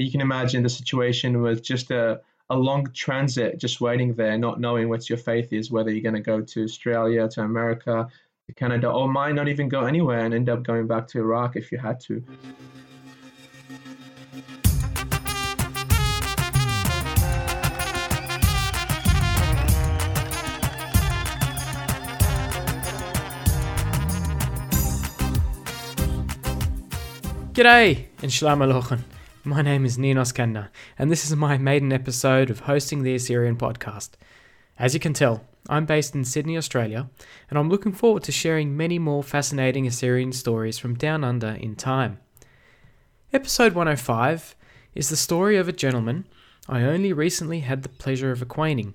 you can imagine the situation with just a, a long transit, just waiting there, not knowing what your faith is, whether you're going to go to Australia, to America, to Canada, or might not even go anywhere and end up going back to Iraq if you had to. G'day and Shalom Aleichem. My name is Ninos Kanna, and this is my maiden episode of hosting the Assyrian podcast. As you can tell, I'm based in Sydney, Australia, and I'm looking forward to sharing many more fascinating Assyrian stories from down under in time. Episode 105 is the story of a gentleman I only recently had the pleasure of acquainting.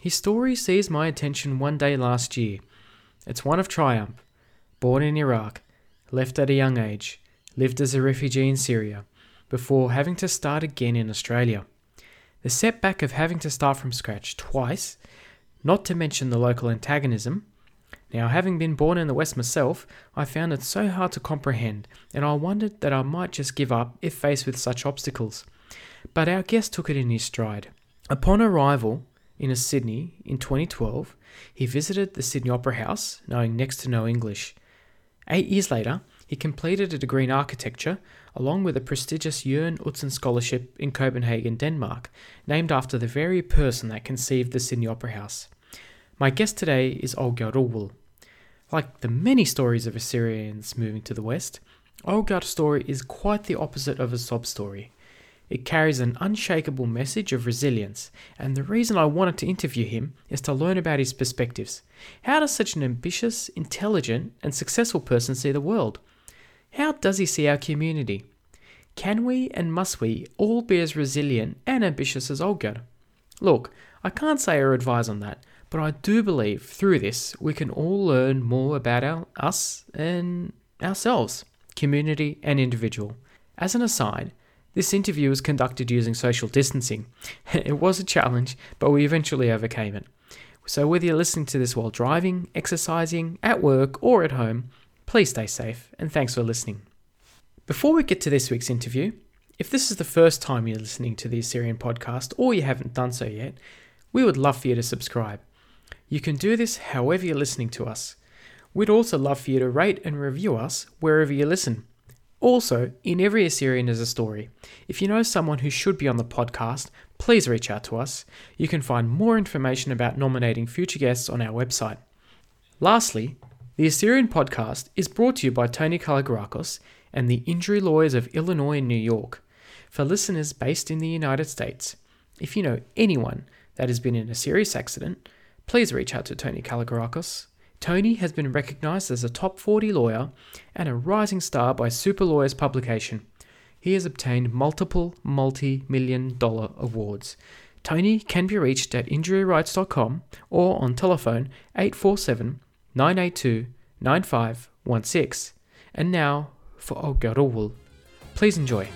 His story seized my attention one day last year. It's one of triumph. Born in Iraq, left at a young age, lived as a refugee in Syria, before having to start again in Australia. The setback of having to start from scratch twice, not to mention the local antagonism. Now, having been born in the West myself, I found it so hard to comprehend, and I wondered that I might just give up if faced with such obstacles. But our guest took it in his stride. Upon arrival in Sydney in 2012, he visited the Sydney Opera House, knowing next to no English. Eight years later, he completed a degree in architecture along with a prestigious Jørn Utzon Scholarship in Copenhagen, Denmark, named after the very person that conceived the Sydney Opera House. My guest today is Olga Ulwul. Like the many stories of Assyrians moving to the west, Olga's story is quite the opposite of a sob story. It carries an unshakable message of resilience, and the reason I wanted to interview him is to learn about his perspectives. How does such an ambitious, intelligent, and successful person see the world? How does he see our community? Can we and must we all be as resilient and ambitious as Olga? Look, I can't say or advise on that, but I do believe through this we can all learn more about our, us and ourselves, community and individual. As an aside, this interview was conducted using social distancing. it was a challenge, but we eventually overcame it. So, whether you're listening to this while driving, exercising, at work, or at home, Please stay safe, and thanks for listening. Before we get to this week's interview, if this is the first time you're listening to the Assyrian podcast or you haven't done so yet, we would love for you to subscribe. You can do this however you're listening to us. We'd also love for you to rate and review us wherever you listen. Also, in every Assyrian is a story. If you know someone who should be on the podcast, please reach out to us. You can find more information about nominating future guests on our website. Lastly, the Assyrian podcast is brought to you by Tony Kalogerakos and the injury lawyers of Illinois and New York. For listeners based in the United States, if you know anyone that has been in a serious accident, please reach out to Tony Kalogerakos. Tony has been recognized as a top 40 lawyer and a rising star by Super Lawyers publication. He has obtained multiple multi million dollar awards. Tony can be reached at injuryrights.com or on telephone 847 982 9516. And now for Ulwul. Please enjoy.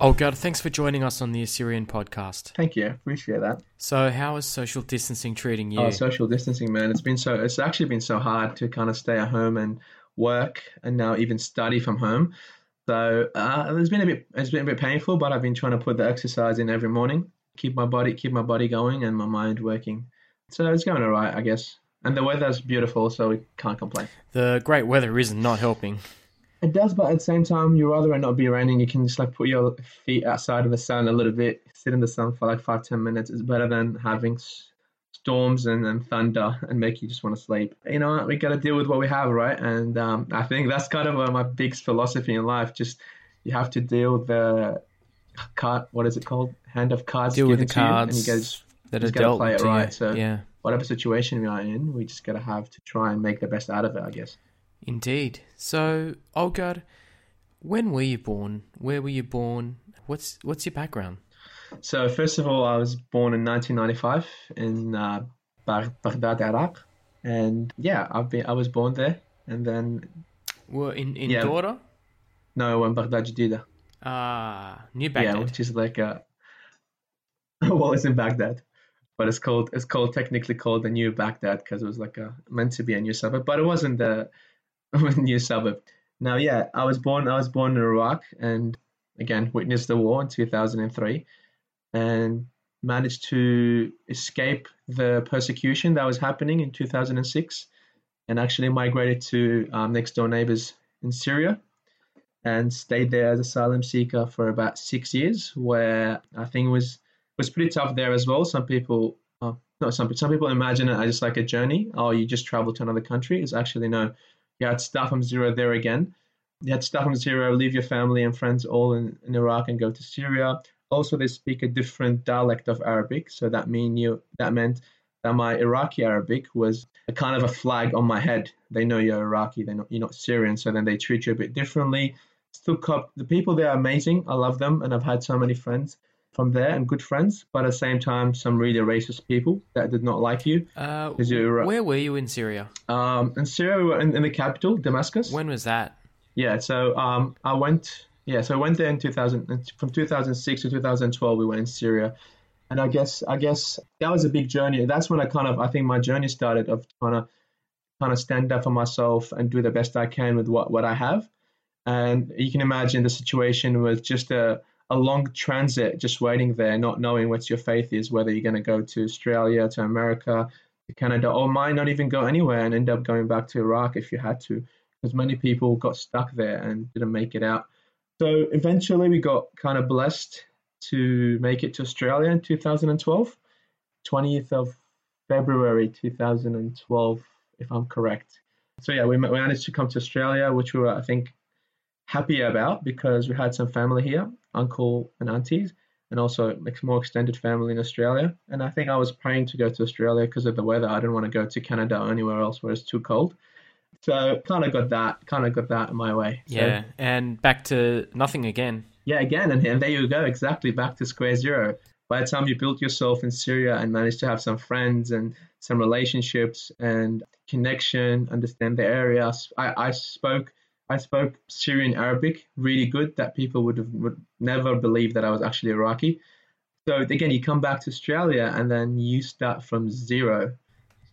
Olgar, thanks for joining us on the Assyrian podcast. Thank you. Appreciate that. So, how is social distancing treating you? Oh, social distancing, man. It's been so, it's actually been so hard to kind of stay at home and work and now even study from home. So, uh, it's been a bit, it's been a bit painful, but I've been trying to put the exercise in every morning keep my body keep my body going and my mind working. So it's going all right, I guess. And the weather's beautiful, so we can't complain. The great weather is not helping. It does, but at the same time, you rather it not be raining. You can just like put your feet outside of the sun a little bit, sit in the sun for like five ten minutes. It's better than having storms and, and thunder and make you just want to sleep. You know, what, we got to deal with what we have, right? And um, I think that's kind of uh, my big philosophy in life. Just you have to deal with the card. What is it called? Hand of cards. Deal with the cards you, and you guys that are dealt play it right. You. So yeah. whatever situation we are in, we just gotta have to try and make the best out of it. I guess. Indeed. So, Olgar, when were you born? Where were you born? What's what's your background? So first of all, I was born in 1995 in uh, Baghdad, Iraq, and yeah, I've been I was born there, and then. Well, in in yeah, Dora. No, in Baghdad, Jadida. Ah, New Baghdad. Yeah, which is like a well, it's in Baghdad, but it's called it's called technically called the New Baghdad because it was like a meant to be a new suburb, but it wasn't the new suburb. Now, yeah, I was born. I was born in Iraq, and again witnessed the war in 2003, and managed to escape the persecution that was happening in 2006, and actually migrated to um, next door neighbors in Syria, and stayed there as asylum seeker for about six years, where I think it was was pretty tough there as well. Some people, uh, not some, some people imagine it as just like a journey. Oh, you just travel to another country. It's actually no you had to start from zero there again. You had to start from zero, leave your family and friends all in, in Iraq and go to Syria. Also, they speak a different dialect of Arabic, so that mean you that meant that my Iraqi Arabic was a kind of a flag on my head. They know you're Iraqi, they know you're not Syrian, so then they treat you a bit differently. Still, cop the people there are amazing. I love them, and I've had so many friends from there and good friends, but at the same time, some really racist people that did not like you. Uh, where were you in Syria? Um, in Syria, we were in, in, the capital, Damascus. When was that? Yeah, so um, I went. Yeah, so I went there in 2000. From 2006 to 2012, we went in Syria, and I guess I guess that was a big journey. That's when I kind of I think my journey started of trying to kind of stand up for myself and do the best I can with what what I have. And you can imagine the situation was just a a long transit just waiting there, not knowing what your faith is, whether you're going to go to Australia, to America, to Canada, or might not even go anywhere and end up going back to Iraq if you had to, because many people got stuck there and didn't make it out. So eventually we got kind of blessed to make it to Australia in 2012, 20th of February 2012, if I'm correct. So yeah, we managed to come to Australia, which we were, I think, happy about because we had some family here, uncle and aunties, and also more extended family in Australia. And I think I was praying to go to Australia because of the weather. I didn't want to go to Canada or anywhere else where it's too cold. So kind of got that, kind of got that in my way. Yeah, and back to nothing again. Yeah, again, and, and there you go, exactly back to square zero. By the time you built yourself in Syria and managed to have some friends and some relationships and connection, understand the area, I, I spoke I spoke Syrian Arabic really good that people would have would never believe that I was actually Iraqi. So again, you come back to Australia and then you start from zero.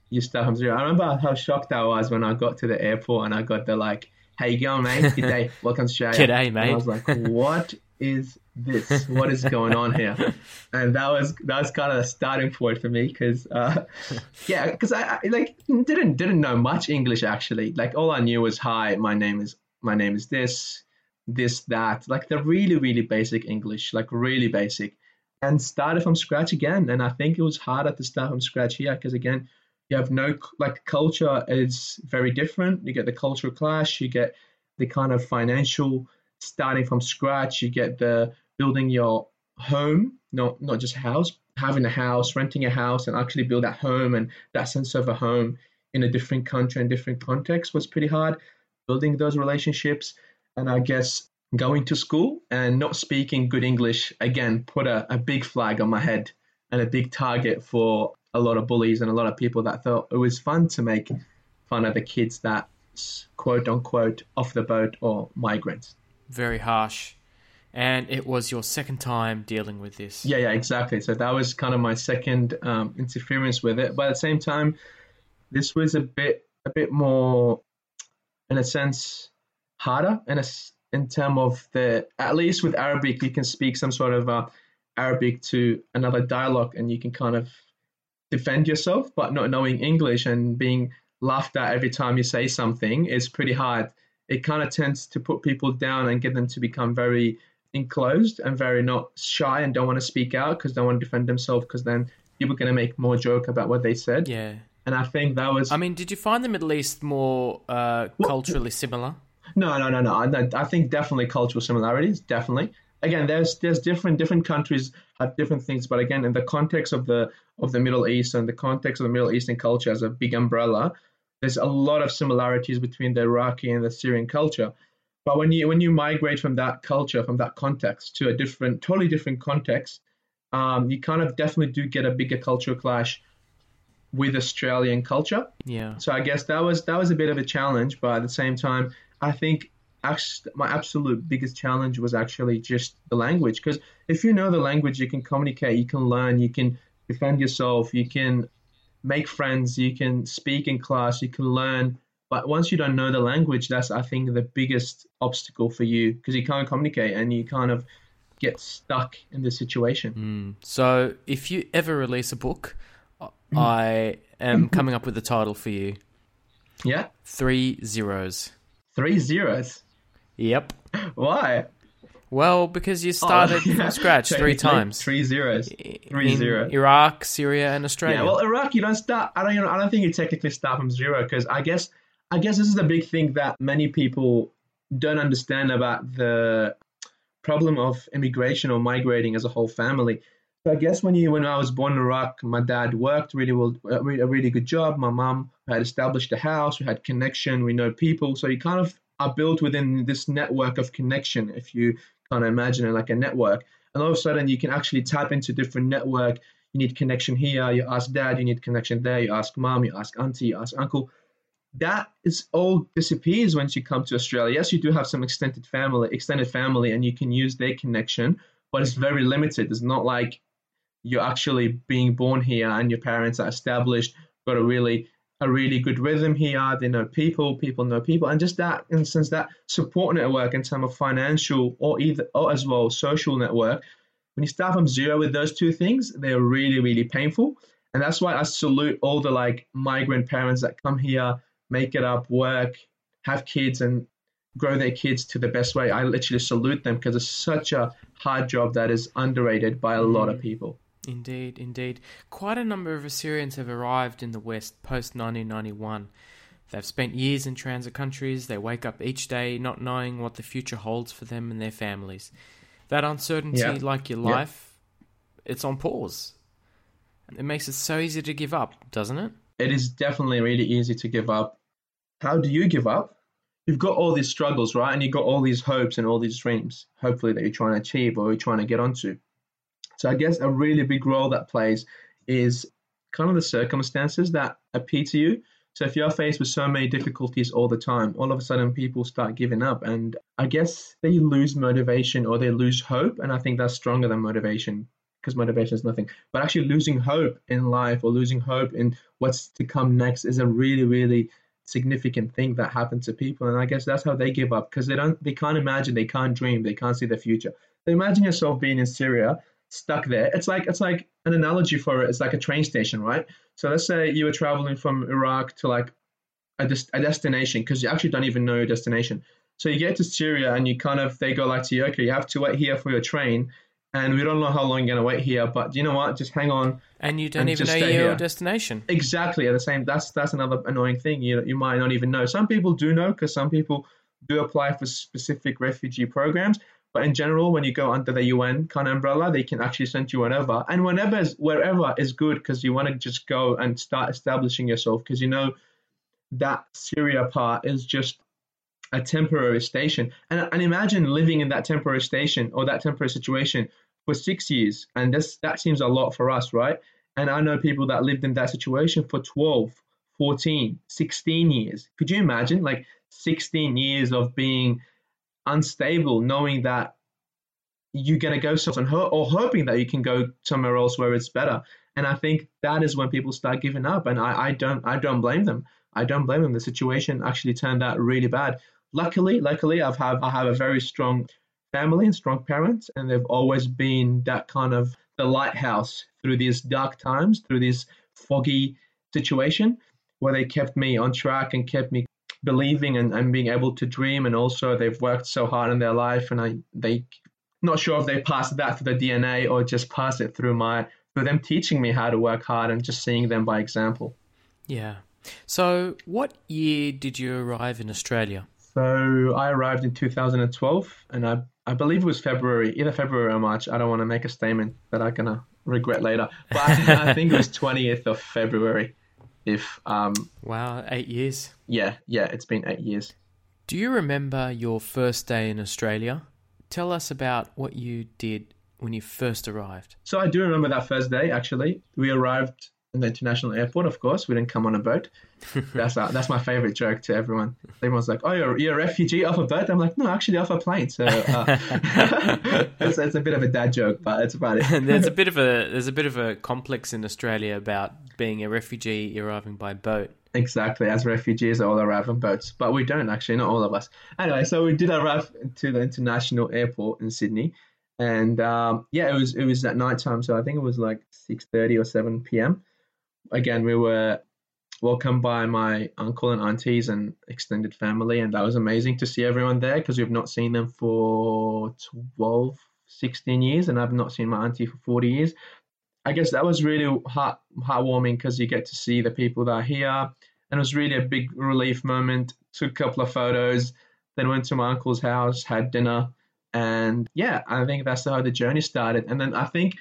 You start from zero. I remember how shocked I was when I got to the airport and I got the like, "How you going, mate? Good day. Welcome to Australia." G'day, mate. And I was like, "What is this? What is going on here?" And that was that was kind of the starting point for me because, uh, yeah, because I, I like didn't didn't know much English actually. Like all I knew was, "Hi, my name is my name is this, this, that, like the really, really basic English, like really basic, and started from scratch again. And I think it was harder to start from scratch here because, again, you have no, like, culture is very different. You get the cultural clash, you get the kind of financial starting from scratch, you get the building your home, not, not just house, having a house, renting a house, and actually build that home and that sense of a home in a different country and different context was pretty hard building those relationships. And I guess going to school and not speaking good English again put a, a big flag on my head and a big target for a lot of bullies and a lot of people that thought it was fun to make fun of the kids that quote unquote off the boat or migrants. Very harsh. And it was your second time dealing with this. Yeah, yeah, exactly. So that was kind of my second um, interference with it. But at the same time, this was a bit a bit more in a sense harder in a in term of the at least with Arabic you can speak some sort of uh, Arabic to another dialogue and you can kind of defend yourself but not knowing English and being laughed at every time you say something is pretty hard. It kind of tends to put people down and get them to become very enclosed and very not shy and don't want to speak out because they want to defend themselves because then people are going to make more joke about what they said. Yeah and I think that was. I mean, did you find the Middle East more uh, culturally similar? No, no, no, no. I, I think definitely cultural similarities. Definitely. Again, there's there's different different countries have different things, but again, in the context of the of the Middle East and the context of the Middle Eastern culture as a big umbrella, there's a lot of similarities between the Iraqi and the Syrian culture. But when you when you migrate from that culture, from that context to a different, totally different context, um, you kind of definitely do get a bigger cultural clash with Australian culture. Yeah. So I guess that was that was a bit of a challenge, but at the same time, I think my absolute biggest challenge was actually just the language. Because if you know the language, you can communicate, you can learn, you can defend yourself, you can make friends, you can speak in class, you can learn But once you don't know the language, that's I think the biggest obstacle for you because you can't communicate and you kind of get stuck in the situation. Mm. So, if you ever release a book, I am coming up with a title for you. Yeah, Three zeros. three zeros. Yep. Why? Well, because you started Oh, yeah. from scratch three times. Three zeros. Three in zero. Iraq, Syria, and Australia. Yeah, well, Iraq, you don't start. I don't. You know, I don't think you technically start from zero because I guess, I guess this is the big thing that many people don't understand about the problem of immigration or migrating as a whole family. I guess when you when I was born in Iraq, my dad worked really well, uh, a really, a really good job. My mom had established a house. We had connection. We know people. So you kind of are built within this network of connection. If you kind of imagine it like a network, and all of a sudden you can actually tap into different network. You need connection here. You ask dad. You need connection there. You ask mom. You ask auntie. You ask uncle. That is all disappears once you come to Australia. Yes, you do have some extended family, extended family, and you can use their connection, but it's very limited. It's not like you're actually being born here and your parents are established, got a really a really good rhythm here. They know people, people know people, and just that instance, that support network in terms of financial or either or as well social network. When you start from zero with those two things, they're really really painful, and that's why I salute all the like migrant parents that come here, make it up, work, have kids, and grow their kids to the best way. I literally salute them because it's such a hard job that is underrated by a lot of mm. people. Indeed, indeed. Quite a number of Assyrians have arrived in the West post 1991. They've spent years in transit countries. They wake up each day not knowing what the future holds for them and their families. That uncertainty, Yeah. like your Yeah. life, it's on pause. It makes it so easy to give up, doesn't it? It is definitely really easy to give up. How do you give up? You've got all these struggles, right? And you've got all these hopes and all these dreams, hopefully, that you're trying to achieve or you're trying to get onto. So I guess a really big role that plays is kind of the circumstances that appear to you. So if you're faced with so many difficulties all the time, all of a sudden people start giving up. And I guess they lose motivation or they lose hope. And I think that's stronger than motivation because motivation is nothing. But actually losing hope in life or losing hope in what's to come next is a really, really significant thing that happens to people. And I guess that's how they give up because they don't they can't imagine, they can't dream, they can't see the future. So imagine yourself being in Syria stuck there. It's like it's like an analogy for it. It's like a train station, right? So let's say you were traveling from Iraq to like a, des- a destination because you actually don't even know your destination. So you get to Syria and you kind of they go like to you, okay, you have to wait here for your train, and we don't know how long you're gonna wait here, but you know what? Just hang on. And you don't And even know your here. destination. Exactly at the same. That's that's another annoying thing. You you might not even know. Some people do know because some people do apply for specific refugee programs. But in general, when you go under the UN kind of umbrella, they can actually send you whenever and whenever is wherever is good because you want to just go and start establishing yourself because you know that Syria part is just a temporary station. And and imagine living in that temporary station or that temporary situation for six years, and this that seems a lot for us, right? And I know people that lived in that situation for 12, 14, 16 years. Could you imagine like 16 years of being unstable, knowing that you're going to go somewhere or, or hoping that you can go somewhere else where it's better. And I think that is when people start giving up. And I, I don't I don't blame them. I don't blame them. The situation actually turned out really bad. Luckily, luckily I've have I have a very strong family and strong parents, and they've always been that kind of the lighthouse through these dark times, through this foggy situation, where they kept me on track and kept me believing and, and being able to dream. And also they've worked so hard in their life, and I they not sure if they passed that through the DNA or just passed it through my through them teaching me how to work hard and just seeing them by example. Yeah. So, what year did you arrive in Australia? So I arrived in 2012, and I I believe it was February, either February or March. I don't want to make a statement that I'm gonna regret later, but I, I think it was 20th of February. If um Wow, eight years. yeah yeah, it's been eight years. Do you remember your first day in Australia? Tell us about what you did when you first arrived. So I do remember that first day. Actually, we arrived international airport. Of course, we didn't come on a boat. That's uh, that's my favorite joke to everyone. Everyone's like, "Oh, you're, you're a refugee off a boat." I'm like, "No, actually, off a plane." So uh, it's, it's a bit of a dad joke, but it's about it. there's a bit of a there's a bit of a complex in Australia about being a refugee arriving by boat. Exactly, as refugees, all arrive on boats, but we don't actually, not all of us. Anyway, so we did arrive to the international airport in Sydney, and um, yeah, it was it was at night time, so I think it was like six thirty or seven p.m. Again, we were welcomed by my uncle and aunties and extended family, and that was amazing to see everyone there because we've not seen them for 12, 16 years, and I've not seen my auntie for 40 years. I guess that was really heart heartwarming because you get to see the people that are here, and it was really a big relief moment. Took a couple of photos, then went to my uncle's house, had dinner, and yeah, I think that's how the journey started. And then I think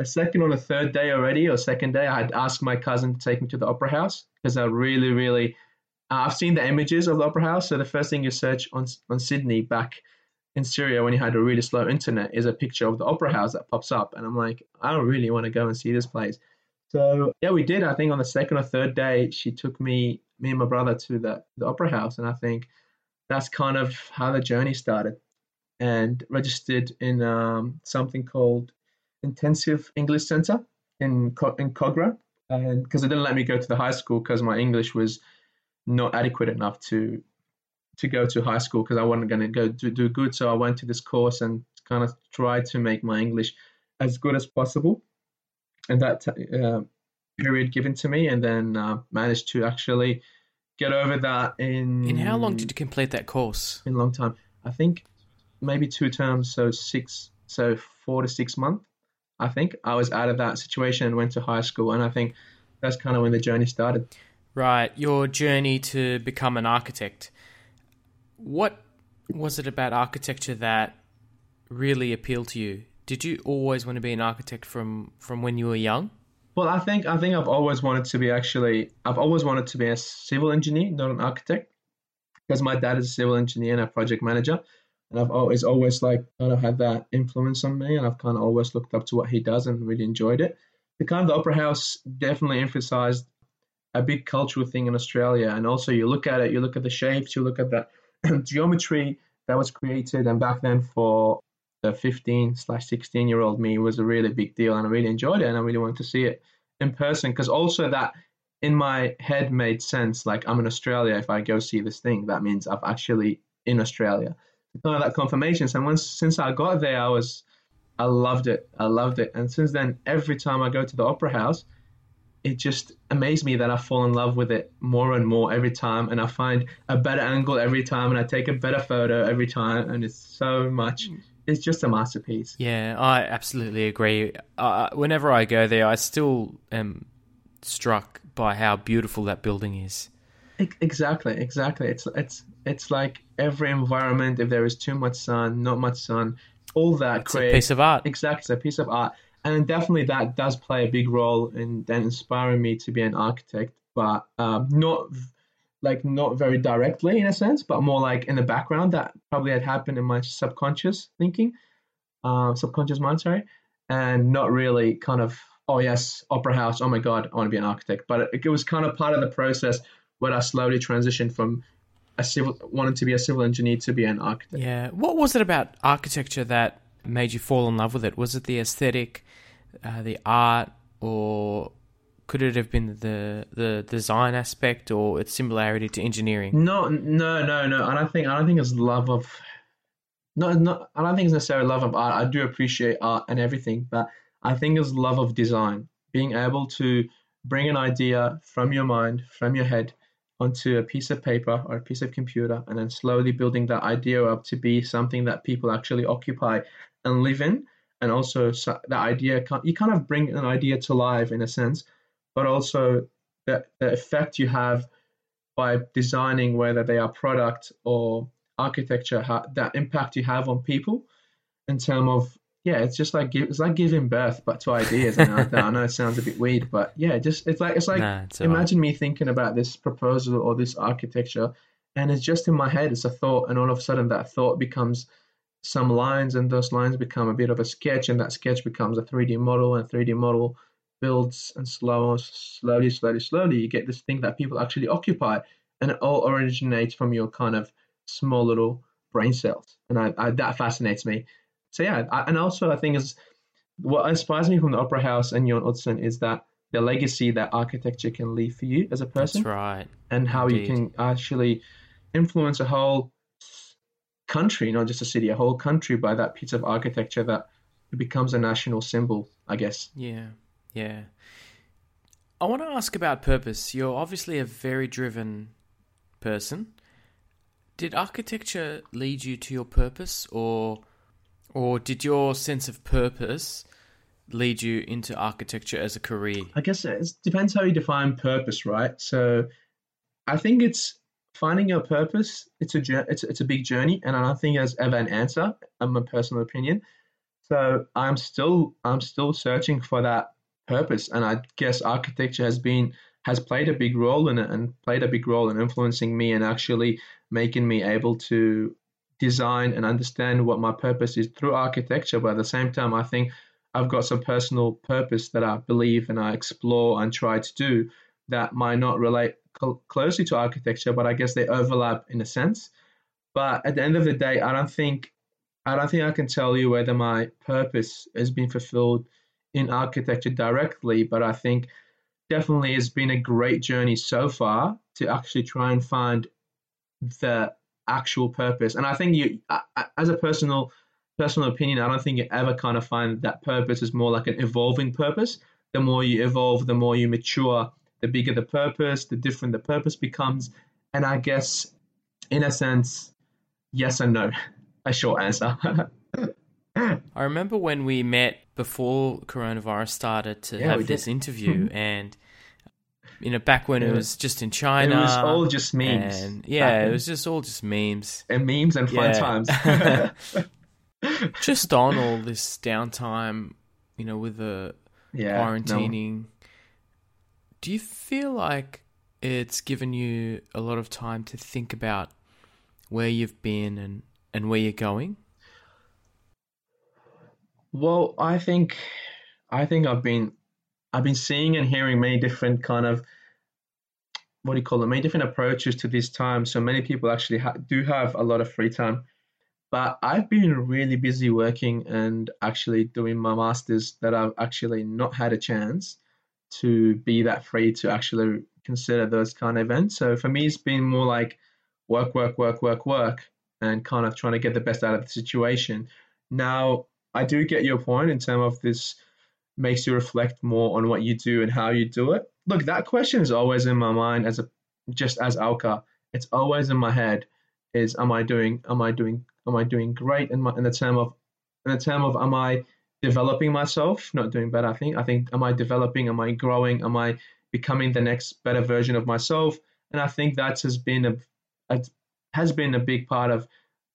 a second or a third day already, or second day, I had asked my cousin to take me to the Opera House because I really, really, uh, I've seen the images of the Opera House. So the first thing you search on on Sydney back in Syria when you had a really slow internet is a picture of the Opera House that pops up, and I'm like, I don't really want to go and see this place. So yeah, we did. I think on the second or third day, she took me, me and my brother to the the Opera House, and I think that's kind of how the journey started. And registered in um, something called intensive English center in in Kogarah, and because they didn't let me go to the high school because my English was not adequate enough to to go to high school because I wasn't going to go do, do good. So I went to this course and kind of tried to make my English as good as possible. And that uh, period given to me, and then uh, managed to actually get over that in. In how long did you complete that course? In a long time. I think maybe two terms, so six, so four to six months. I think I was out of that situation and went to high school, and I think that's kind of when the journey started. Right, your journey to become an architect. What was it about architecture that really appealed to you? Did you always want to be an architect from from when you were young? Well, I think I think I've always wanted to be actually I've always wanted to be a civil engineer, not an architect, because my dad is a civil engineer and a project manager, and I've always always like kind of had that influence on me, and I've kind of always looked up to what he does and really enjoyed it. The kind of the opera house definitely emphasized a big cultural thing in Australia, and also you look at it, you look at the shapes, you look at the geometry that was created, and back then for the 15 slash 16 year old me was a really big deal, and I really enjoyed it, and I really wanted to see it in person because also that in my head made sense. Like I'm in Australia, if I go see this thing, that means I've actually in Australia kind of that confirmation. And once since I got there, I was I loved it. I loved it. And since then, every time I go to the opera house, it just amazed me that I fall in love with it more and more every time. And I find a better angle every time, and I take a better photo every time. And it's so much. It's just a masterpiece. Yeah, I absolutely agree. Uh, whenever I go there, I still am struck by how beautiful that building is. Exactly, exactly. It's it's it's like every environment. If there is too much sun, not much sun, all that it's creates a piece of art. Exactly, it's a piece of art, and definitely that does play a big role in then inspiring me to be an architect, but um, not like not very directly in a sense, but more like in the background. That probably had happened in my subconscious thinking, uh, subconscious mind, sorry, and not really kind of oh yes, opera house. Oh my god, I want to be an architect. But it, it was kind of part of the process where I slowly transitioned from a civil wanted to be a civil engineer to be an architect. Yeah. What was it about architecture that made you fall in love with it? Was it the aesthetic, uh, the art, or could it have been the the design aspect or its similarity to engineering? No, no, no, no. I don't think I don't think it's love of. Not, not. I don't think it's necessarily love of art. I do appreciate art and everything, but I think it's love of design. Being able to bring an idea from your mind, from your head, onto a piece of paper or a piece of computer and then slowly building that idea up to be something that people actually occupy and live in. And also so the idea you kind of bring an idea to life in a sense but also the, the effect you have by designing whether they are product or architecture that impact you have on people in terms of yeah, it's just like it's like giving birth, but to ideas. And I, I know it sounds a bit weird, but yeah, just it's like it's like nah, it's imagine right. me thinking about this proposal or this architecture, and it's just in my head. It's a thought, and all of a sudden that thought becomes some lines, and those lines become a bit of a sketch, and that sketch becomes a 3D model, and 3D model builds and slow, slowly, slowly, slowly, you get this thing that people actually occupy, and it all originates from your kind of small little brain cells, and I, I that fascinates me so yeah, I, and also I think is what inspires me from the Opera House and Jørn Utzon is that the legacy that architecture can leave for you as a person. That's right. And how Indeed. you can actually influence a whole country, not just a city, a whole country by that piece of architecture that becomes a national symbol, I guess. Yeah, yeah. I want to ask about purpose. You're obviously a very driven person. Did architecture lead you to your purpose, or, or did your sense of purpose lead you into architecture as a career? I guess it depends how you define purpose, right? So, I think it's finding your purpose. It's a it's it's a big journey, and I don't think there's ever an answer. In my personal opinion. So I'm still I'm still searching for that purpose, and I guess architecture has been has played a big role in it and played a big role in influencing me and actually making me able to design and understand what my purpose is through architecture. But at the same time, I think I've got some personal purpose that I believe and I explore and try to do that might not relate cl- closely to architecture, but I guess they overlap in a sense. But at the end of the day, I don't think I don't think I can tell you whether my purpose has been fulfilled in architecture directly, but I think definitely it's been a great journey so far to actually try and find the actual purpose. And I think you, as a personal personal opinion, I don't think you ever kind of find that purpose is more like an evolving purpose. The more you evolve, the more you mature, the bigger the purpose, the different the purpose becomes. And I guess, in a sense, yes and no a short answer. I remember when we met before coronavirus started to yeah, have this interview, and you know, back when yeah. it was just in China, it was all just memes. And, yeah, it was just all just memes and memes and fun yeah. times. just on all this downtime, you know, with the quarantining. No. Do you feel like it's given you a lot of time to think about where you've been and and where you're going? Well, I think I think I've been I've been seeing and hearing many different kind of what do you call it? Many different approaches to this time. So many people actually ha- do have a lot of free time, but I've been really busy working and actually doing my masters that I've actually not had a chance to be that free to actually consider those kind of events. So for me, it's been more like work, work, work, work, work and kind of trying to get the best out of the situation. Now, I do get your point in terms of this makes you reflect more on what you do and how you do it. Look, that question is always in my mind as a just as Alka. It's always in my head. Is am I doing am I doing am I doing great in my in the term of in the term of am I developing myself, not doing bad, I think I think am I developing, am I growing, am I becoming the next better version of myself? And I think that has been a, a has been a big part of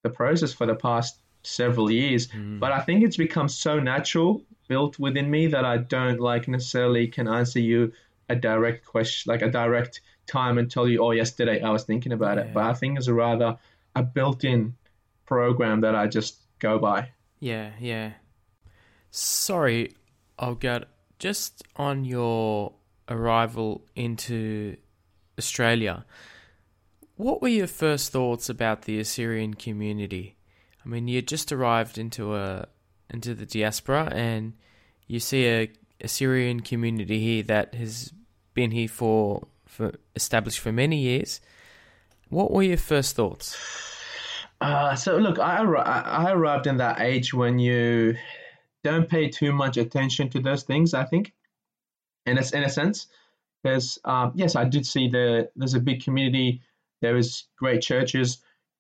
the process for the past several years. Mm. But I think it's become so natural, built within me that I don't like necessarily can answer you a direct question, like a direct time and tell you, oh, yesterday I was thinking about yeah. it. But I think it's a rather a built-in program that I just go by. Yeah, yeah. Sorry, I'll get just on your arrival into Australia. What were your first thoughts about the Assyrian community? I mean, you just arrived into a into the diaspora, and you see a Assyrian community here that has been here for for established for many years. What were your first thoughts? Uh, so look, I I arrived in that age when you don't pay too much attention to those things. I think, in a, in a sense, there's um, yes, I did see the there's a big community there is great churches,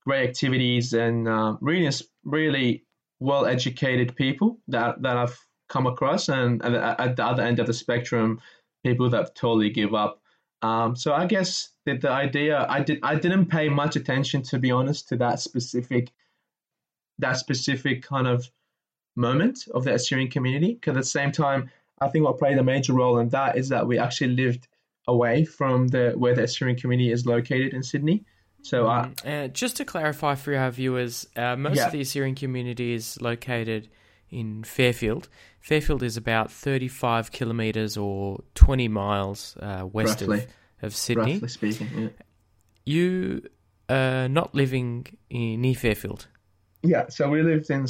great activities, and uh, really, really well educated people that that I've come across. And at, the other end of the spectrum, people that totally give up. Um, so I guess that the idea I did I didn't pay much attention to be honest to that specific that specific kind of moment of the Assyrian community. Because at the same time, I think what played a major role in that is that we actually lived away from the where the Assyrian community is located in Sydney. So, uh, uh, just to clarify for our viewers, uh, most yeah. of the Assyrian community is located in Fairfield. Fairfield is about 35 kilometres or 20 miles uh, west of, of Sydney. Roughly speaking, yeah. You are not living in, near Fairfield. Yeah, so we lived in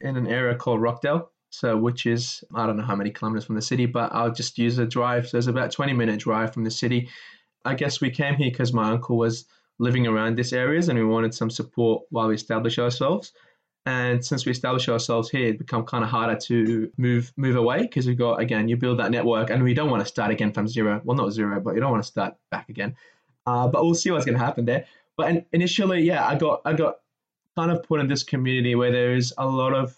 in an area called Rockdale. So, which is, I don't know how many kilometers from the city, but I'll just use a drive. So, it's about 20 minute drive from the city. I guess we came here because my uncle was living around these areas and we wanted some support while we established ourselves. And since we established ourselves here, it become kind of harder to move move away because we've got again you build that network and we don't want to start again from zero. Well, not zero, but you don't want to start back again. Uh, but we'll see what's going to happen there. But initially, yeah, I got I got kind of put in this community where there is a lot of.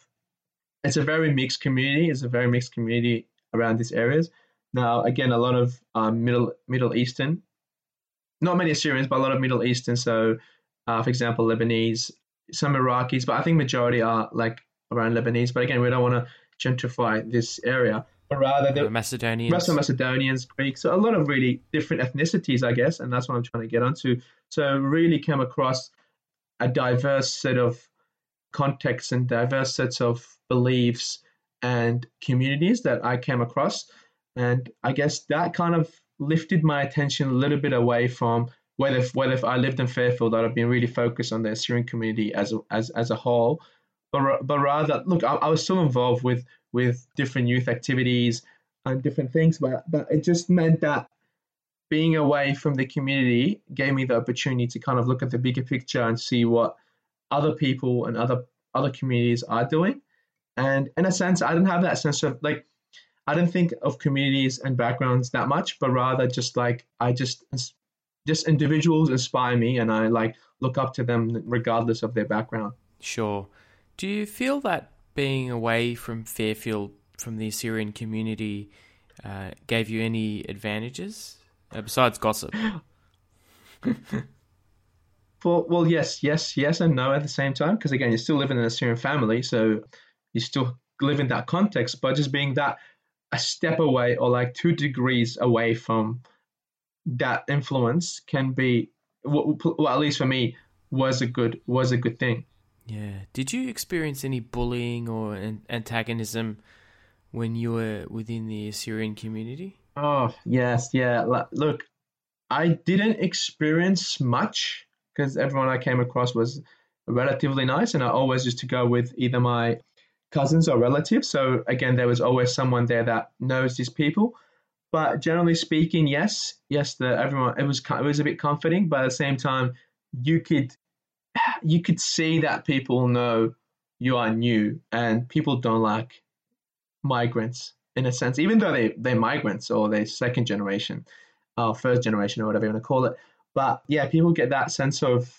It's a very mixed community. It's a very mixed community around these areas. Now, again, a lot of um, Middle Middle Eastern, not many Assyrians, but a lot of Middle Eastern. So, uh, for example, Lebanese, some Iraqis, but I think majority are like around Lebanese. But again, we don't want to gentrify this area, but rather the Macedonians, rest Macedonians, Greeks, so a lot of really different ethnicities, I guess, and that's what I'm trying to get onto. So really came across a diverse set of contexts and diverse sets of beliefs and communities that I came across, and I guess that kind of lifted my attention a little bit away from whether if, whether if I lived in Fairfield, I'd have been really focused on the Assyrian community as a, as as a whole, but but rather look, I, I was still involved with with different youth activities and different things, but but it just meant that being away from the community gave me the opportunity to kind of look at the bigger picture and see what other people and other other communities are doing. And in a sense, I didn't have that sense of like I didn't think of communities and backgrounds that much, but rather just like I just just individuals inspire me and I like look up to them regardless of their background. Sure. Do you feel that being away from Fairfield from the Assyrian community uh, gave you any advantages uh, besides gossip? well, well, yes, yes, yes, and no at the same time. Because again, you're still living in an Assyrian family, so you still live in that context, but just being that a step away or like two degrees away from that influence can be well, at least for me was a good was a good thing. Yeah. Did you experience any bullying or antagonism when you were within the assyrian community? Oh yes. Yeah. Look i didn't experience much because everyone i came across was relatively nice and i always used to go with either my cousins or relatives. So again there was always someone there that knows these people. But generally speaking, yes, yes, the everyone it was it was a bit comforting, but at the same time, you could you could see that people know you are new, and people don't like migrants in a sense, even though they they're migrants or they're second generation, or first generation or whatever you want to call it. But yeah, people get that sense of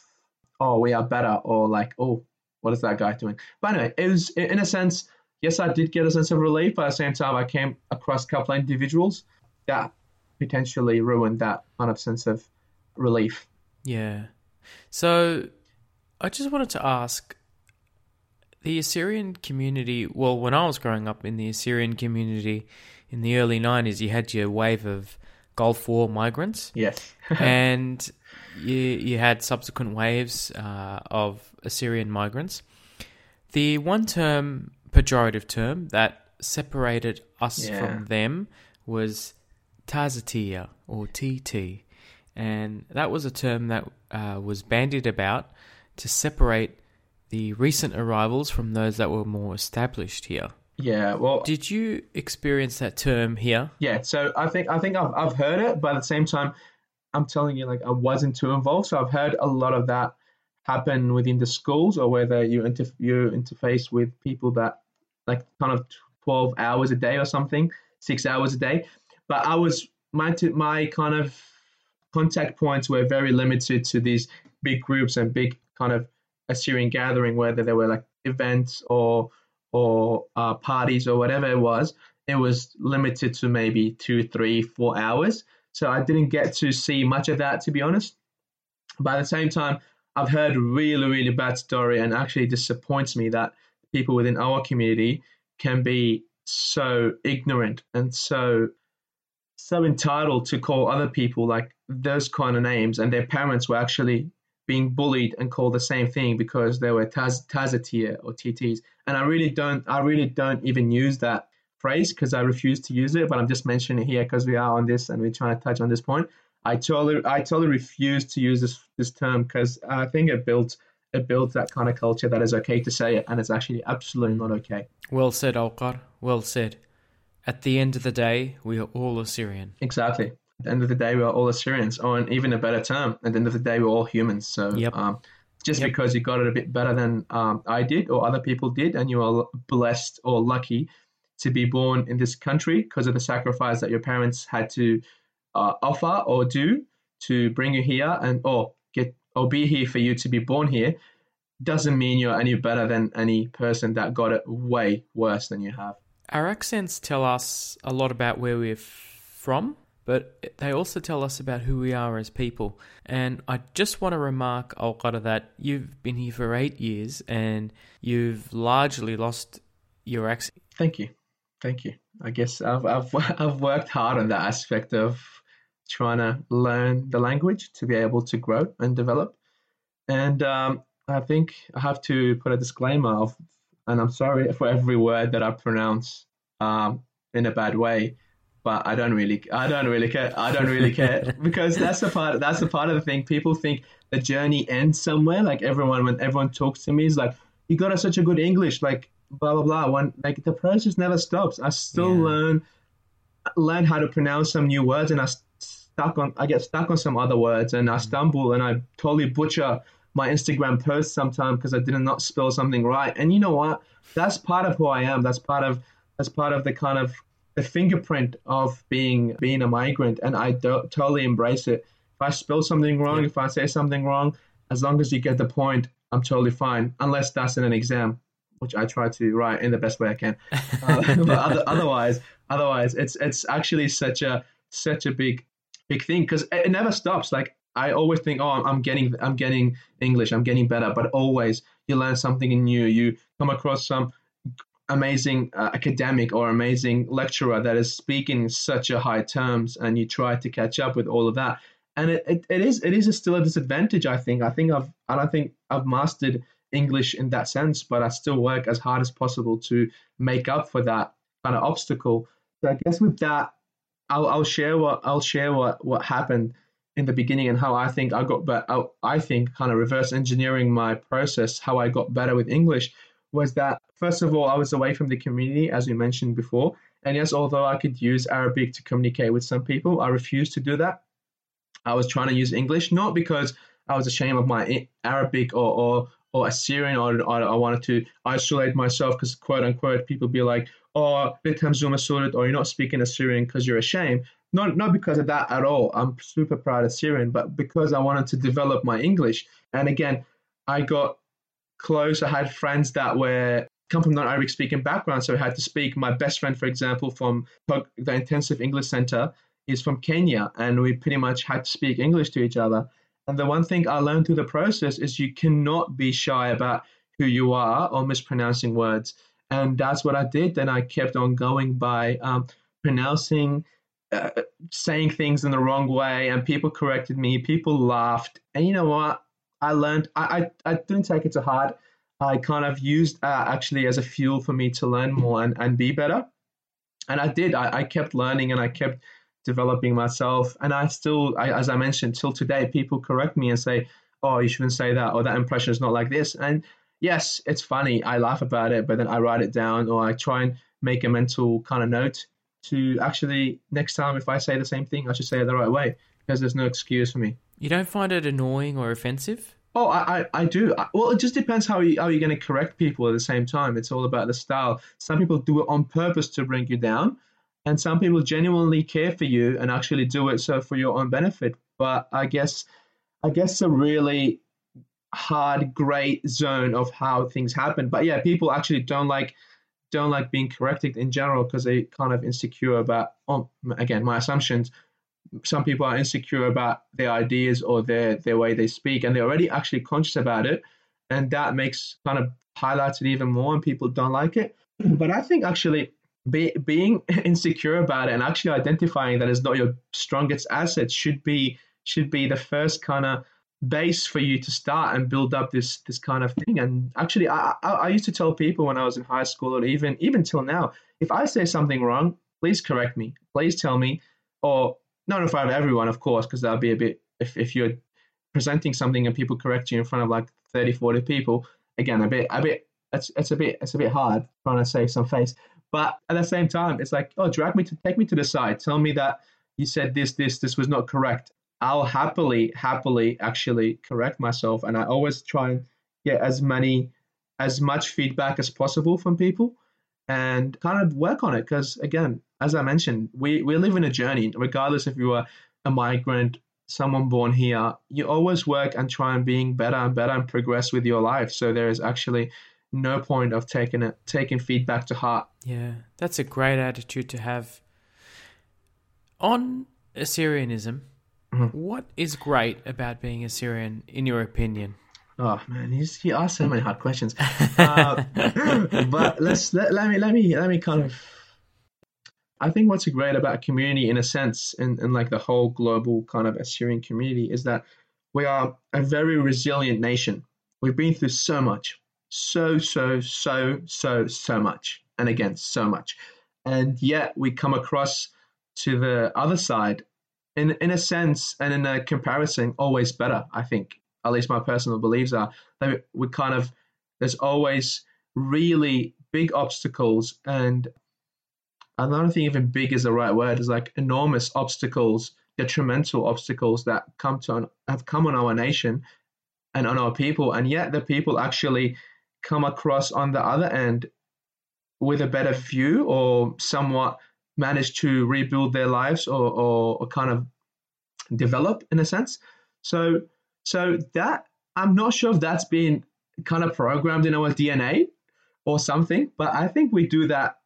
oh we are better or like oh what is that guy doing? But anyway, it was in a sense yes, I did get a sense of relief, but at the same time, I came across a couple of individuals that potentially ruined that kind of sense of relief. Yeah. So I just wanted to ask the Assyrian community. Well, when I was growing up in the Assyrian community in the early 90s, you had your wave of Gulf War migrants. Yes. and you, you had subsequent waves uh, of Assyrian migrants. The one term, pejorative term, that separated us yeah. from them was Tazatia or TT, and that was a term that uh, was bandied about to separate the recent arrivals from those that were more established here. Yeah, well, did you experience that term here? Yeah, so I think I think I've I've heard it, but at the same time, I'm telling you, like I wasn't too involved, so I've heard a lot of that happen within the schools, or whether you inter- you interface with people that like kind of 12 hours a day or something, six hours a day. But I was my my kind of contact points were very limited to these big groups and big kind of Assyrian gathering, whether they were like events or or uh, parties or whatever it was. It was limited to maybe two, three, four hours. So I didn't get to see much of that, to be honest. But at the same time, I've heard really, really bad story, and actually disappoints me that people within our community can be so ignorant and so so entitled to call other people like those kind of names, and their parents were actually being bullied and called the same thing because they were taz- Tazatia or TTs. And I really don't, I really don't even use that phrase because I refuse to use it. But I'm just mentioning it here because we are on this and we're trying to touch on this point. I totally, I totally refuse to use this this term because I think it builds it builds that kind of culture that is okay to say it and it's actually absolutely not okay. Well said, Alkar. Well said. At the end of the day, we are all Assyrian. Exactly. At the end of the day, we are all Assyrians, or an even a better term, at the end of the day, we're all humans. So Yep. um, just Yep. because you got it a bit better than um, I did or other people did, and you are blessed or lucky to be born in this country because of the sacrifice that your parents had to uh, offer or do to bring you here and or get or be here for you to be born here, doesn't mean you're any better than any person that got it way worse than you have. Our accents tell us a lot about where we're from, but they also tell us about who we are as people. And I just want to remark, Alqara, that you've been here for eight years and you've largely lost your accent. Thank you, thank you. I guess I've I've I've worked hard on that aspect of trying to learn the language to be able to grow and develop. And um, I think I have to put a disclaimer of, and I'm sorry for every word that I pronounce um, in a bad way, but I don't really, I don't really care. I don't really care because that's the part. That's the part of the thing. People think the journey ends somewhere. Like everyone, when everyone talks to me, is like, "You got a, such a good English." Like blah blah blah. When like the process never stops. I still Yeah. learn learn how to pronounce some new words, and I stuck on. I get stuck on some other words, and I mm. stumble, and I totally butcher my Instagram post sometimes because I did not spell something right. And you know what? That's part of who I am. That's part of that's part of the kind of the fingerprint of being being a migrant, and I do, totally embrace it. If I spell something wrong, Yeah. if I say something wrong, as long as you get the point, I'm totally fine. Unless that's in an exam, which I try to write in the best way I can. Uh, but other, otherwise, otherwise, it's it's actually such a such a big big thing because it, it never stops. Like I always think, oh, I'm, I'm getting I'm getting English, I'm getting better, but always you learn something new. You come across some amazing uh, academic or amazing lecturer that is speaking in such a high terms, and you try to catch up with all of that. And it, it, it is it is a still a disadvantage. I think. I think I've I don't think I've mastered English in that sense, but I still work as hard as possible to make up for that kind of obstacle. So I guess with that, I'll, I'll share what I'll share what what happened in the beginning and how I think I got better. I think kind of reverse engineering my process, how I got better with English was that first of all I was away from the community as we mentioned before, and yes, although I could use Arabic to communicate with some people, I refused to do that. I was trying to use English not because I was ashamed of my Arabic or or, or Assyrian or, or I wanted to isolate myself because quote unquote people be like, oh, or you're not speaking Assyrian because you're ashamed. Not not because of that at all. I'm super proud of Assyrian, but because I wanted to develop my English. And again, I got close. I had friends that were come from non-Arabic speaking background, so I had to speak. My best friend, for example, from the Intensive English Center, is from Kenya, and we pretty much had to speak English to each other. And the one thing I learned through the process is you cannot be shy about who you are or mispronouncing words. And that's what I did. Then I kept on going by um, pronouncing, uh, saying things in the wrong way, and people corrected me. People laughed, and you know what? I learned. I I, I didn't take it to heart. I kind of used uh, actually as a fuel for me to learn more and, and be better. And I did. I, I kept learning and I kept developing myself. And I still, I, as I mentioned, till today, people correct me and say, "Oh, you shouldn't say that," or "That impression is not like this." And yes, it's funny. I laugh about it, but then I write it down or I try and make a mental kind of note to actually next time if I say the same thing, I should say it the right way because there's no excuse for me. You don't find it annoying or offensive? Oh, I, I, I do. Well, it just depends how you how you're going to correct people at the same time. It's all about the style. Some people do it on purpose to bring you down, and some people genuinely care for you and actually do it so for your own benefit. But I guess, I guess a really hard gray zone of how things happen. But yeah, people actually don't like don't like being corrected in general because they kind of insecure about. Oh, again, my assumptions some people are insecure about their ideas or their their way they speak and they're already actually conscious about it and that makes kind of highlights it even more and people don't like it. Mm-hmm. But i think actually be, being insecure about it and actually identifying that it's not your strongest asset should be should be the first kind of base for you to start and build up this this kind of thing. And actually I, I i used to tell people when i was in high school or even even till now if i say something wrong please correct me. Please tell me. Or not in front of everyone, of course, because that would be a bit if, if you're presenting something and people correct you in front of like 30, 40 people. Again, a bit, a bit, it's, it's a bit, it's a bit hard trying to save some face. But at the same time, it's like, oh, drag me to take me to the side. Tell me that you said this, this, this was not correct. I'll happily, happily actually correct myself. And I always try and get as many, as much feedback as possible from people and kind of work on it. Because again, as I mentioned, we, we live in a journey, regardless if you are a migrant, someone born here, you always work and try and being better and better and progress with your life. So there is actually no point of taking it taking feedback to heart. Yeah, that's a great attitude to have. On Assyrianism, Mhm. what is great about being Assyrian, in your opinion? Oh man, he's, he asked so many hard questions. Uh, but let's let, let me let me let me kind of. I think what's great about community, in a sense, and, and like the whole global kind of Assyrian community, is that we are a very resilient nation. We've been through so much, so so so so so much, and again so much, and yet we come across to the other side, in in a sense and in a comparison, always better. I think at least my personal beliefs are that we kind of there's always really big obstacles and I don't think even big is the right word. It's like enormous obstacles, detrimental obstacles that come to have come on our nation and on our people, and yet the people actually come across on the other end with a better view or somewhat manage to rebuild their lives or, or, or kind of develop in a sense. So so that I'm not sure if that's been kind of programmed in our DNA or something, but I think we do that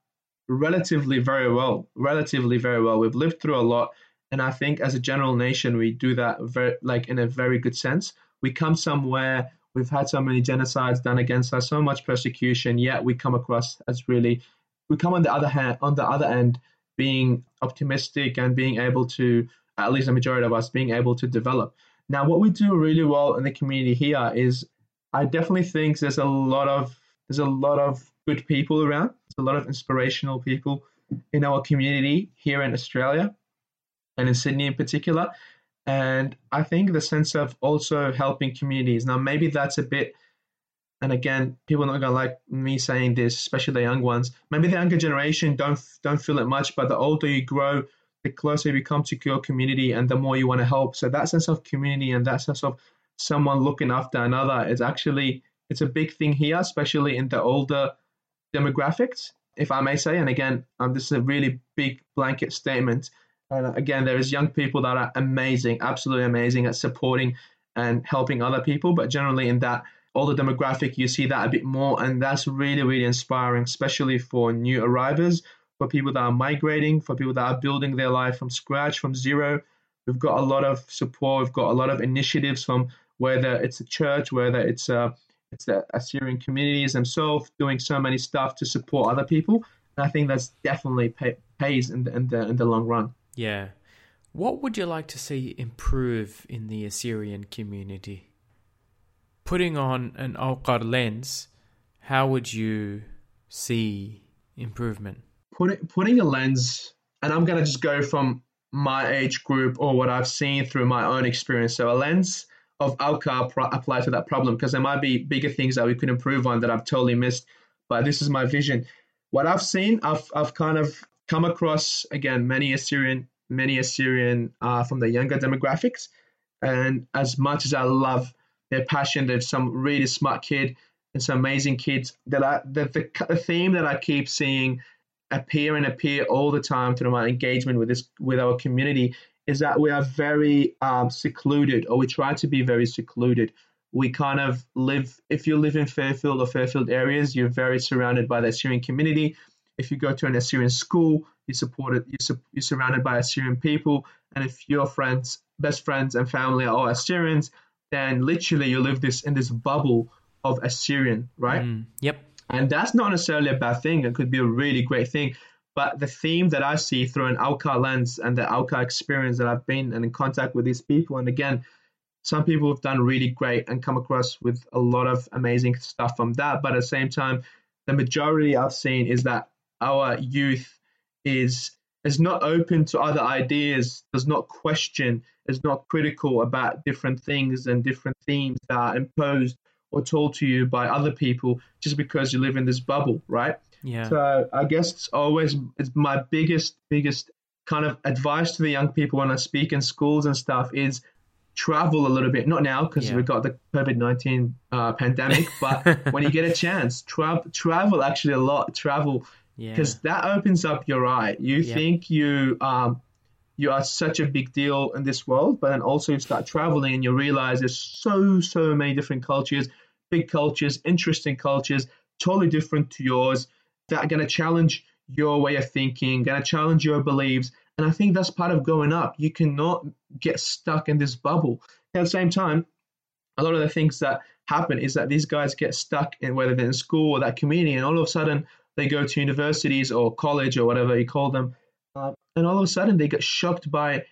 relatively very well. Relatively very well. We've lived through a lot, and I think as a general nation, we do that very like in a very good sense. We come somewhere. We've had so many genocides done against us, so much persecution. Yet we come across as really, we come on the other hand, on the other end, being optimistic and being able to, at least a majority of us, being able to develop. Now, what we do really well in the community here is, I definitely think there's a lot of there's a lot of good people around. There's a lot of inspirational people in our community here in Australia and in Sydney in particular. And I think the sense of also helping communities. Now, maybe that's a bit, and again, people are not gonna like me saying this, especially the young ones. Maybe the younger generation don't don't feel it much, but the older you grow, the closer you become to your community, and the more you want to help. So that sense of community and that sense of someone looking after another is actually it's a big thing here, especially in the older demographics, if I may say. And again, um, this is a really big blanket statement. And uh, again, there is young people that are amazing, absolutely amazing at supporting and helping other people. But generally, in that older demographic, you see that a bit more, and that's really, really inspiring, especially for new arrivals, for people that are migrating, for people that are building their life from scratch, from zero. We've got a lot of support. We've got a lot of initiatives from whether it's a church, whether it's a it's the Assyrian communities themselves doing so many stuff to support other people. And I think that's definitely pay, pays in the, in the in the long run. Yeah. What would you like to see improve in the Assyrian community? Putting on an Alqar lens, how would you see improvement? Putting putting a lens, and I'm gonna just go from my age group or what I've seen through my own experience. So a lens of Alqar pro- apply to that problem because there might be bigger things that we could improve on that I've totally missed. But this is my vision. What I've seen, I've I've kind of come across again many Assyrian many Assyrian uh, from the younger demographics, and as much as I love their passion, there's some really smart kid and some amazing kids that I the, the theme that I keep seeing appear and appear all the time through my engagement with this with our community is that we are very um, secluded, or we try to be very secluded. We kind of live, if you live in Fairfield or Fairfield areas, you're very surrounded by the Assyrian community. If you go to an Assyrian school, you're supported, you're, surrounded by Assyrian people. And if your friends, best friends, and family are all Assyrians, then literally you live this in this bubble of Assyrian, right? Mm, yep. And that's not necessarily a bad thing. It could be a really great thing. But the theme that I see through an Alqar lens and the Alqar experience that I've been and in contact with these people, and again, some people have done really great and come across with a lot of amazing stuff from that. But at the same time, the majority I've seen is that our youth is is not open to other ideas, does not question, is not critical about different things and different themes that are imposed or told to you by other people just because you live in this bubble, right? Yeah. So I guess it's always it's my biggest biggest kind of advice to the young people when I speak in schools and stuff is travel a little bit. Not now because Yeah. we've got the COVID nineteen uh, pandemic, but when you get a chance, travel travel actually a lot. Travel yeah. because that opens up your eye. You Yeah. think you um you are such a big deal in this world, but then also you start traveling and you realize there's so so many different cultures, big cultures, interesting cultures, totally different to yours that are going to challenge your way of thinking, going to challenge your beliefs. And I think that's part of growing up. You cannot get stuck in this bubble. At the same time, a lot of the things that happen is that these guys get stuck in whether they're in school or that community, and all of a sudden they go to universities or college or whatever you call them, uh, and all of a sudden they get shocked by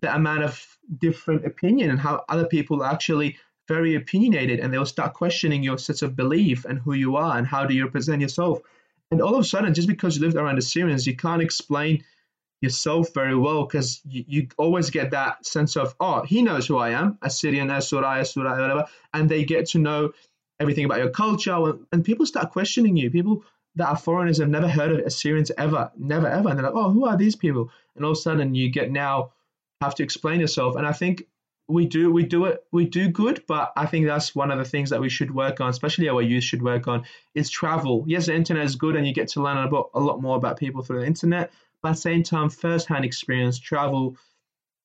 the amount of different opinion and how other people actually very opinionated, and they'll start questioning your sense of belief and who you are and how do you represent yourself. And all of a sudden, just because you lived around the Assyrians, you can't explain yourself very well because you, you always get that sense of, oh, he knows who I am, a Syrian, a Surah, a Surah, whatever. And they get to know everything about your culture. And people start questioning you. People that are foreigners have never heard of Assyrians ever, never, ever. And they're like, oh, who are these people? And all of a sudden, you get now have to explain yourself. And I think we do we do it we do good but i think that's one of the things that we should work on especially our youth should work on is travel. Yes the internet is good and you get to learn about a lot more about people through the internet but at the same time first-hand experience travel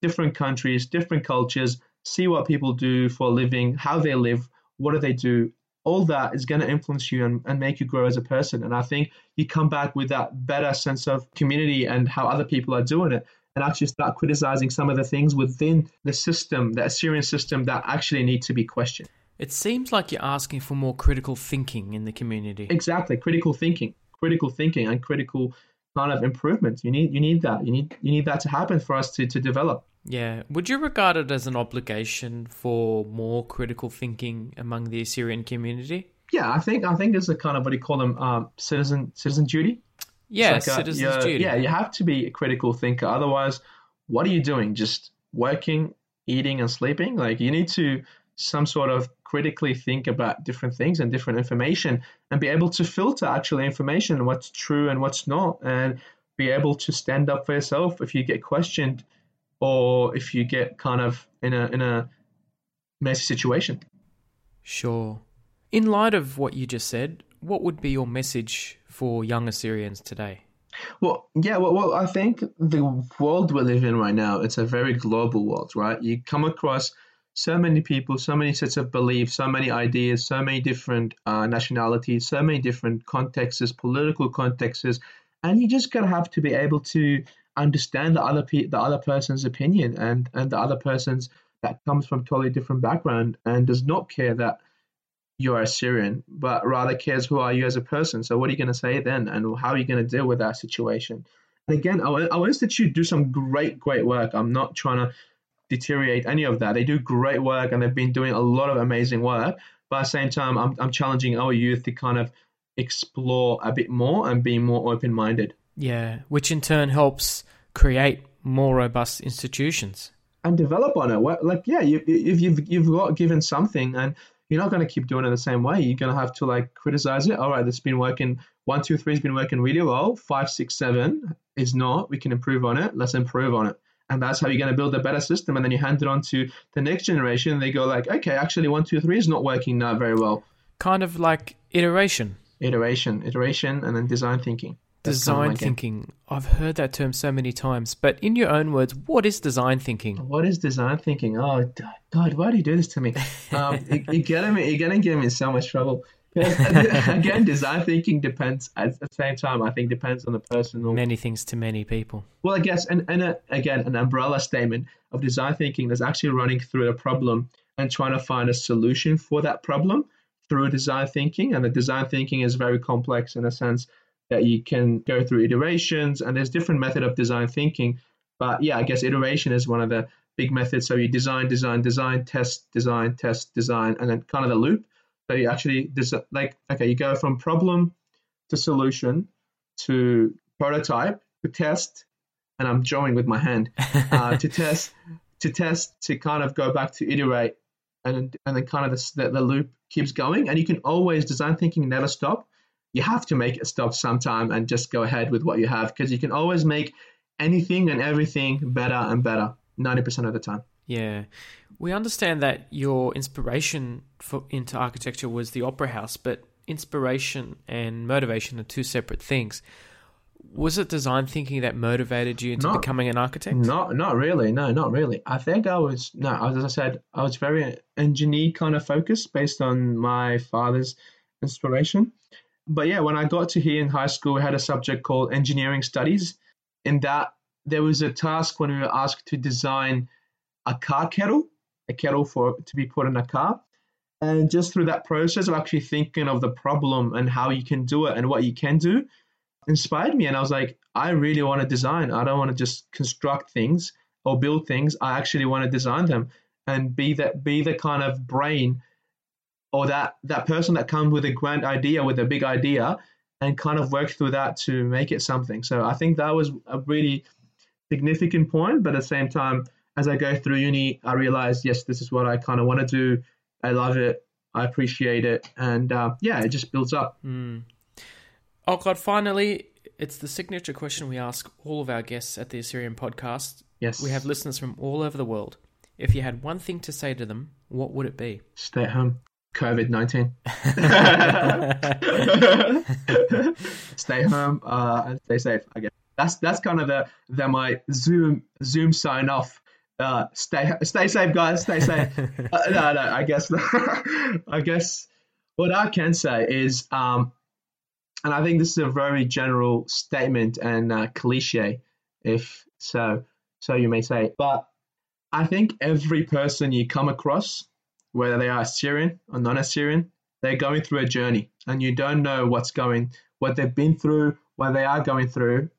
different countries different cultures see what people do for a living how they live what do they do all that is going to influence you and, and make you grow as a person and i think you come back with that better sense of community and how other people are doing it and actually start criticizing some of the things within the system, the Assyrian system, that actually need to be questioned. It seems like you're asking for more critical thinking in the community. Exactly, critical thinking, critical thinking, and critical kind of improvement. You need you need that. You need you need that to happen for us to to develop. Yeah. Would you regard it as an obligation for more critical thinking among the Assyrian community? Yeah, I think I think it's a kind of what do you call them, um, citizen citizen duty. Yeah, like citizens' you're- duty. Yeah, you have to be a critical thinker. Otherwise, what are you doing? Just working, eating, and sleeping? Like you need to some sort of critically think about different things and different information and be able to filter actually information, what's true and what's not, and be able to stand up for yourself if you get questioned or if you get kind of in a in a messy situation. Sure. In light of what you just said, what would be your message for young Assyrians today? Well, yeah, well, well, I think the world we live in right now, it's a very global world, right? You come across so many people, so many sets of beliefs, so many ideas, so many different uh, nationalities, so many different contexts, political contexts, and you just gotta have to be able to understand the other pe- the other person's opinion and and the other person's that comes from totally different background and does not care that you're Assyrian, but rather cares who are you as a person. So what are you going to say then, and how are you going to deal with that situation? And again, our, our institute do some great, great work. I'm not trying to deteriorate any of that. They do great work, and they've been doing a lot of amazing work. But at the same time, I'm, I'm challenging our youth to kind of explore a bit more and be more open-minded. Yeah, which in turn helps create more robust institutions. and develop on it. Like, yeah, you, if you've you've got given something and you're not going to keep doing it the same way, you're going to have to like criticize it. All right, it's been working. One, two, three has been working really well. Five, six, seven is not. We can improve on it. Let's improve on it. And that's how you're going to build a better system. And then you hand it on to the next generation. And they go like, okay, actually, one, two, three is not working now very well. Kind of like iteration, Iteration, iteration, and then design thinking. That's kind of design my game. thinking. I've heard that term so many times, but in your own words, what is design thinking? What is design thinking? Oh God, why do you do this to me? Um, you, you're getting me. You're gonna get me in so much trouble. Again, design thinking depends. At the same time, I think depends on the personal. Many things to many people. Well, I guess, and and a, again, an umbrella statement of design thinking that's actually running through a problem and trying to find a solution for that problem through design thinking. And the design thinking is very complex in a sense that you can go through iterations, and there's different method of design thinking. But yeah, I guess iteration is one of the big methods. So you design, design, design, test, design, test, design, and then kind of the loop. So you actually like okay, you go from problem to solution to prototype to test, and I'm drawing with my hand uh, to test to test to kind of go back to iterate and and then kind of the, the loop keeps going. And you can always design thinking never stop. You have to make a stop sometime and just go ahead with what you have because you can always make anything and everything better and better 90% of the time. Yeah. We understand that your inspiration for into architecture was the opera house, but inspiration and motivation are two separate things. Was it design thinking that motivated you into Not- becoming an architect? Not, not really. No, not really. I think I was no. As I said, I was very engineer kind of focused based on my father's inspiration. But yeah, when I got to here in high school, we had a subject called engineering studies. In that, there was a task when we were asked to design a car kettle, a kettle for to be put in a car. And just through that process of actually thinking of the problem and how you can do it and what you can do, inspired me. And I was like, I really want to design. I don't want to just construct things or build things. I actually want to design them and be that be the kind of brain or that that person that comes with a grand idea, with a big idea, and kind of work through that to make it something. So I think that was a really significant point. But at the same time, as I go through uni, I realized, yes, this is what I kind of want to do. I love it. I appreciate it. And uh, yeah, it just builds up. Mm. Oh God! Finally, it's the signature question we ask all of our guests at the Assyrian podcast. Yes. We have listeners from all over the world. If you had one thing to say to them, what would it be? Stay at home. COVID 19. stay home uh, and stay safe, I guess. That's that's kind of the, the my Zoom Zoom sign off. Uh, stay stay safe, guys. Stay safe. uh, no, no. I guess I guess what I can say is, um, and I think this is a very general statement and uh, cliche, if so so you may say, but I think every person you come across, whether they are Assyrian or non-Assyrian, they're going through a journey, and you don't know what's going, what they've been through, what they are going through.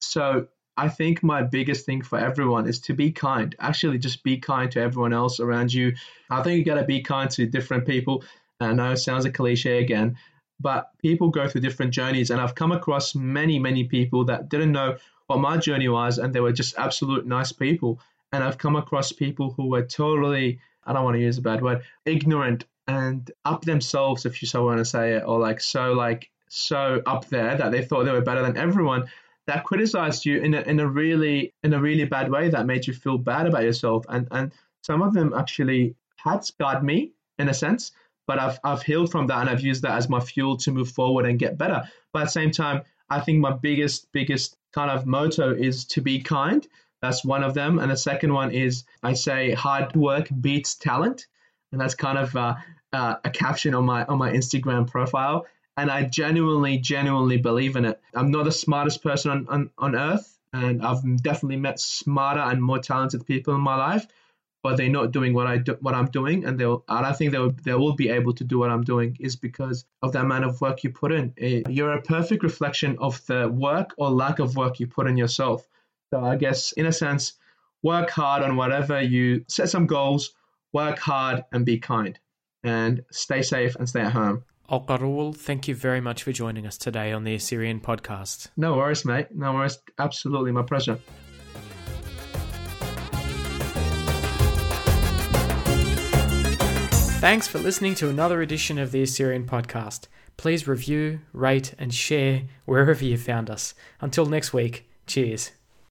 So I think my biggest thing for everyone is to be kind. Actually, just be kind to everyone else around you. I think you got to be kind to different people. I know it sounds a cliche again, but people go through different journeys, and I've come across many, many people that didn't know what my journey was, and they were just absolute nice people. And I've come across people who were totally, I don't want to use a bad word, ignorant and up themselves, if you so want to say it, or like so, like, so up there that they thought they were better than everyone that criticized you in a, in a really in a really bad way that made you feel bad about yourself. And and some of them actually had scarred me in a sense but I've I've healed from that and I've used that as my fuel to move forward and get better. But at the same time I think my biggest biggest kind of motto is to be kind that's one of them and the second one is I say hard work beats talent and that's kind of uh, uh, a caption on my on my Instagram profile and I genuinely, genuinely believe in it. I'm not the smartest person on, on, on earth, and I've definitely met smarter and more talented people in my life, but they're not doing what I do, what I'm doing, and they'll. I don't think they will, they will be able to do what I'm doing is because of the amount of work you put in. It, you're a perfect reflection of the work or lack of work you put in yourself. So I guess, in a sense, work hard on whatever you set some goals, work hard, and be kind, and stay safe and stay at home. Al thank you very much for joining us today on the Assyrian podcast. No worries, mate. No worries. Absolutely my pleasure. Thanks for listening to another edition of the Assyrian podcast. Please review, rate, and share wherever you found us. Until next week, cheers.